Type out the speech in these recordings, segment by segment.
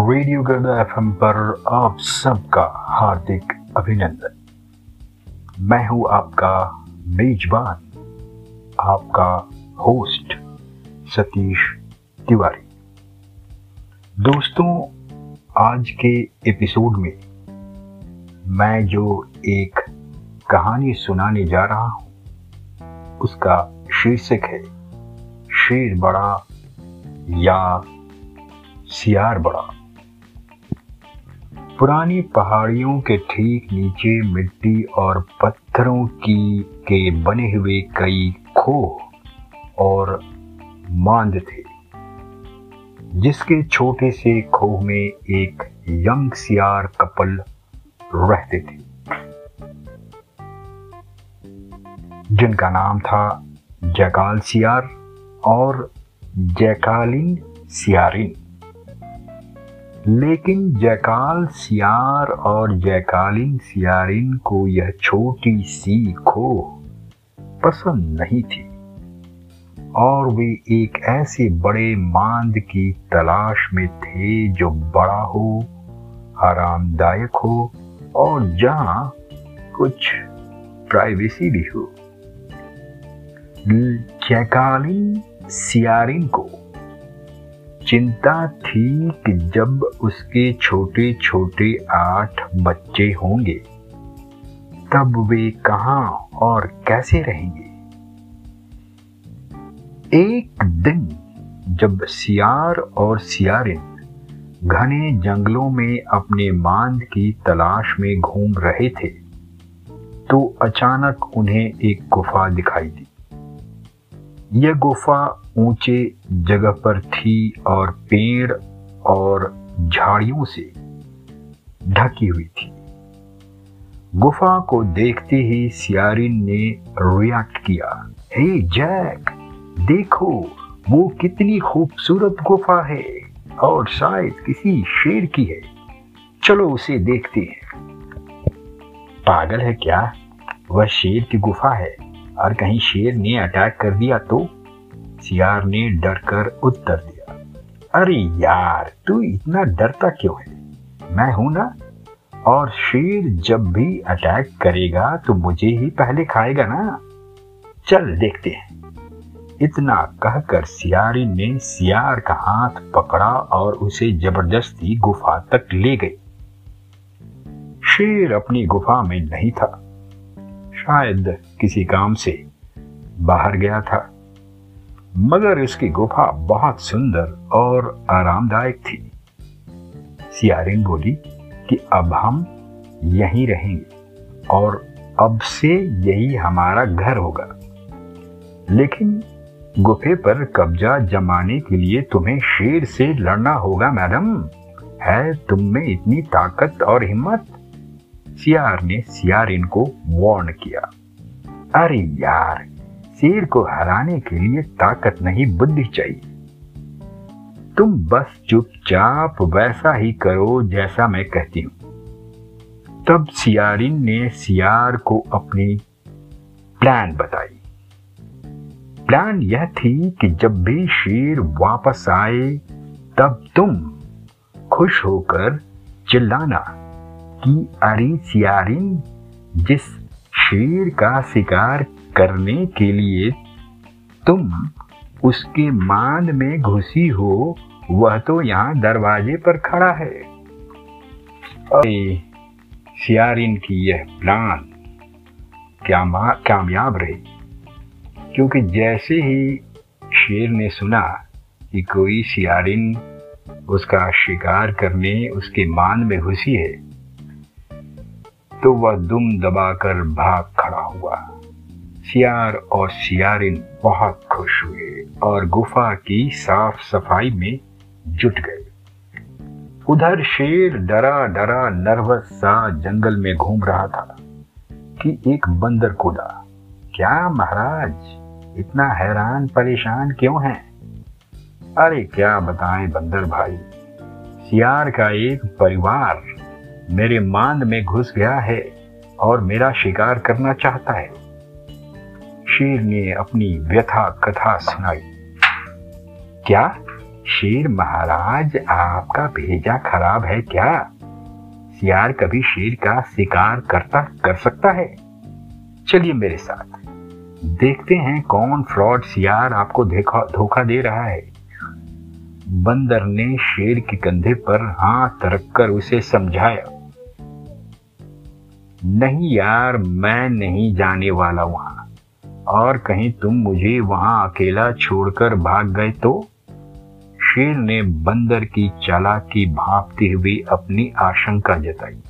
Radio गर्दा F पर आप सबका हार्दिक अभिनंदन। मैं हूँ आपका मेजबान, आपका होस्ट सतीश तिवारी। दोस्तों, आज के एपिसोड में मैं जो एक कहानी सुनाने जा रहा हूँ, उसका शीर्षक है, शेर बड़ा या सियार बड़ा। पुरानी पहाड़ियों के ठीक नीचे मिट्टी और पत्थरों की, के बने हुए कई खोह और मांद थे, जिसके छोटे से खोह में एक यंग सियार कपल रहते थे, जिनका नाम था जैकाल सियार और जैकालिन सियारिन। लेकिन जयकाल सियार और जयकालिन सियारिन को यह छोटी सी खो पसंद नहीं थी। और वे एक ऐसे बड़े मांद की तलाश में थे जो बड़ा हो, आरामदायक हो और जहाँ कुछ प्राइवेसी भी हो। जयकालीन सियारिन को चिंता थी कि जब उसके छोटे छोटे आठ बच्चे होंगे, तब वे कहा और कैसे रहेंगे? एक दिन जब सियार और सियारिन घने जंगलों में अपने मांद की तलाश में घूम रहे थे तो अचानक उन्हें एक गुफा दिखाई दी। यह गुफा ऊँचे जगह पर थी और पेड़ और झाड़ियों से ढकी हुई थी। गुफा को देखते ही सियारिन ने रिएक्ट किया, हे hey जैक, देखो, वो कितनी खूबसूरत गुफा है और शायद किसी शेर की है। चलो उसे देखते हैं। पागल है क्या? वह शेर की गुफा है। और कहीं शेर ने अटैक कर दिया तो सियार ने डर कर उत्तर दिया, अरे यार, तू इतना डरता क्यों है? मैं हूँ ना, और शेर जब भी अटैक करेगा तो मुझे ही पहले खाएगा ना। चल, देखते हैं। इतना कहकर सियारी ने सियार का हाथ पकड़ा और उसे ज़बरदस्ती गुफा तक ले गई। शेर अपनी गुफा में नहीं था। शायद किसी काम से बाहर गया था, मगर इसकी गुफा बहुत सुंदर और आरामदायक थी। सियारिन बोली कि अब हम यहीं रहेंगे और अब से यही हमारा घर होगा। लेकिन गुफे पर कब्जा जमाने के लिए तुम्हें शेर से लड़ना होगा, मैडम। है तुम में इतनी ताकत और हिम्मत? सियार ने सियारिन को वार्न किया। अरे यार, शेर को हराने के लिए ताकत नहीं, बुद्धि चाहिए। तुम बस चुपचाप वैसा ही करो जैसा मैं कहती हूँ। तब सियारिन ने सियार को अपनी प्लान बताई। प्लान यह थी कि जब भी शेर वापस आए, तब तुम खुश होकर चिल्लाना। कि अरे सियारिन, जिस शेर का शिकार करने के लिए तुम उसके मान में घुसी हो, वह तो यहाँ दरवाजे पर खड़ा है। सियारिन की यह प्लान कामयाब रही। क्योंकि जैसे ही शेर ने सुना कि कोई सियारिन उसका शिकार करने उसके मान में घुसी है तो वह दुम दबाकर भाग खड़ा हुआ। सियार और सियारिन बहुत खुश हुए और गुफा की साफ़ सफ़ाई में जुट गए। उधर शेर डरा डरा नर्वस सा जंगल में घूम रहा था कि एक बंदर कूदा, क्या महाराज, इतना हैरान परेशान क्यों है? अरे क्या बताएँ बंदर भाई, सियार का एक परिवार मेरे मांद में घुस गया है और मेरा शिकार करना चाहता है। शेर ने अपनी व्यथा कथा सुनाई। क्या? शेर महाराज, आपका भेजा खराब है क्या? सियार कभी शेर का शिकार करता, कर सकता है? चलिए मेरे साथ। देखते हैं कौन फ्रॉड सियार आपको धोखा दे रहा है। बंदर ने शेर के कंधे पर हाथ रखकर उसे समझाया। नहीं यार, मैं नहीं जाने वाला वहाँ। और कहीं तुम मुझे वहाँ अकेला छोड़कर भाग गए तो? शेर ने बंदर की चालाकी भापते हुए अपनी आशंका जताई।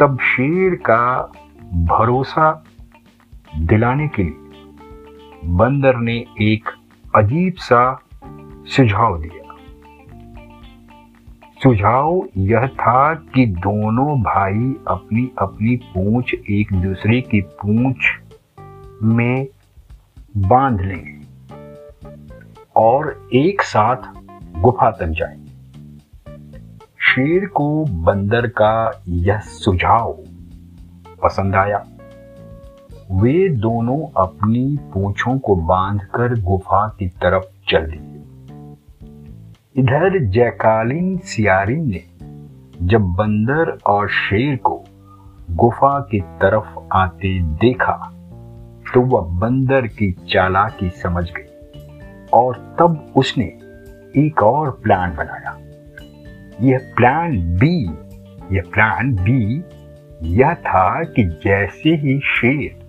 तब शेर का भरोसा दिलाने के लिए बंदर ने एक अजीब सा सुझाव दिया। सुझाव यह था कि दोनों भाई अपनी अपनी पूंछ एक दूसरे की पूंछ में बाँध लें और एक साथ गुफा तक जाएँगे। शेर को बंदर का यह सुझाव पसंद आया। वे दोनों अपनी पूछों को बांधकर गुफा की तरफ़ चल दिए। इधर जयकालीन सियारिन ने जब बंदर और शेर को गुफा की तरफ़ आते देखा तो वह बंदर की चालाकी समझ गई और तब उसने एक और प्लान बनाया। यह प्लान बी, यह प्लान बी यह था कि जैसे ही शेर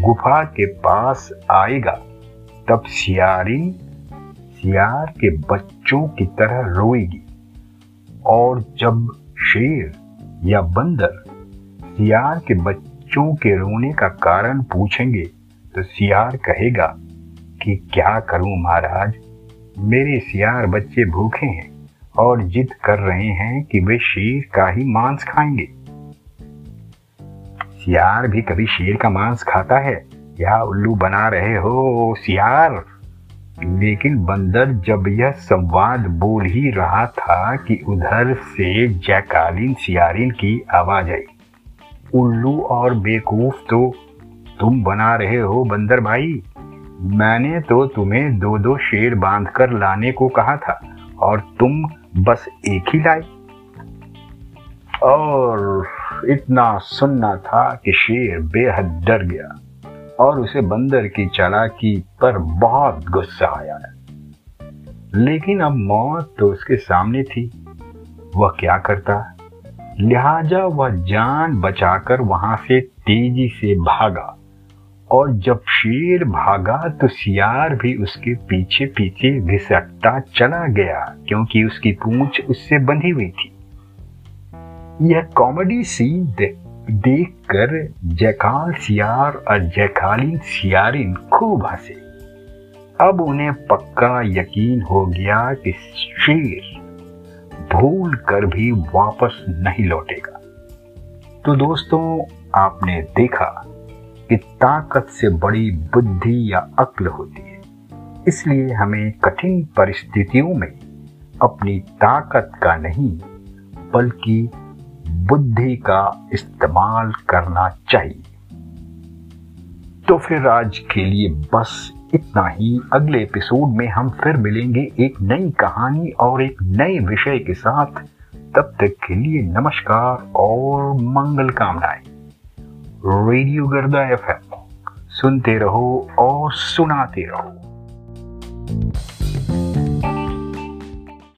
गुफा के पास आएगा, तब सियारिन सियार के बच्चों की तरह रोएगी। और जब शेर या बंदर सियार के बच्चों के रोने का कारण पूछेंगे तो सियार कहेगा कि, क्या करूँ महाराज? मेरे सियार बच्चे भूखे हैं और जिद कर रहे हैं कि वे शेर का ही मांस खाएँगे। सियार भी कभी शेर का मांस खाता है? या उल्लू बना रहे हो सियार? लेकिन बंदर जब यह संवाद बोल ही रहा था कि उधर से जैकालीन सियारिन की आवाज़ आई। उल्लू और बेकूफ तो तुम बना रहे हो बंदर भाई। मैंने तो तुम्हें दो दो शेर बांधकर लाने को कहा था और तुम बस एक ही लाए। और इतना सुनना था कि शेर बेहद डर गया। और उसे बंदर की चालाकी पर बहुत गुस्सा आया। लेकिन अब मौत तो उसके सामने थी। वह क्या करता? लिहाजा वह जान बचाकर वहाँ से तेज़ी से भागा। और जब शेर भागा तो सियार भी उसके पीछे पीछे घिसटता चला गया, क्योंकि उसकी पूंछ उससे बंधी हुई थी। यह कॉमेडी सीन देखकर जयकाल सियार और जयकालीन सियारिन खूब हंसे। अब उन्हें पक्का यकीन हो गया कि शेर भूल कर भी वापस नहीं लौटेगा। तो दोस्तों, आपने देखा कि ताकत से बड़ी बुद्धि या अक्ल होती है। इसलिए हमें कठिन परिस्थितियों में अपनी ताकत का नहीं, बल्कि बुद्धि का इस्तेमाल करना चाहिए। तो फिर आज के लिए बस इतना ही। अगले एपिसोड में हम फिर मिलेंगे एक नई कहानी और एक नए विषय के साथ। तब तक के लिए नमस्कार और मंगल कामनाएँ। रेडियो गर्दा एफएम। सुनते रहो और सुनाते रहो।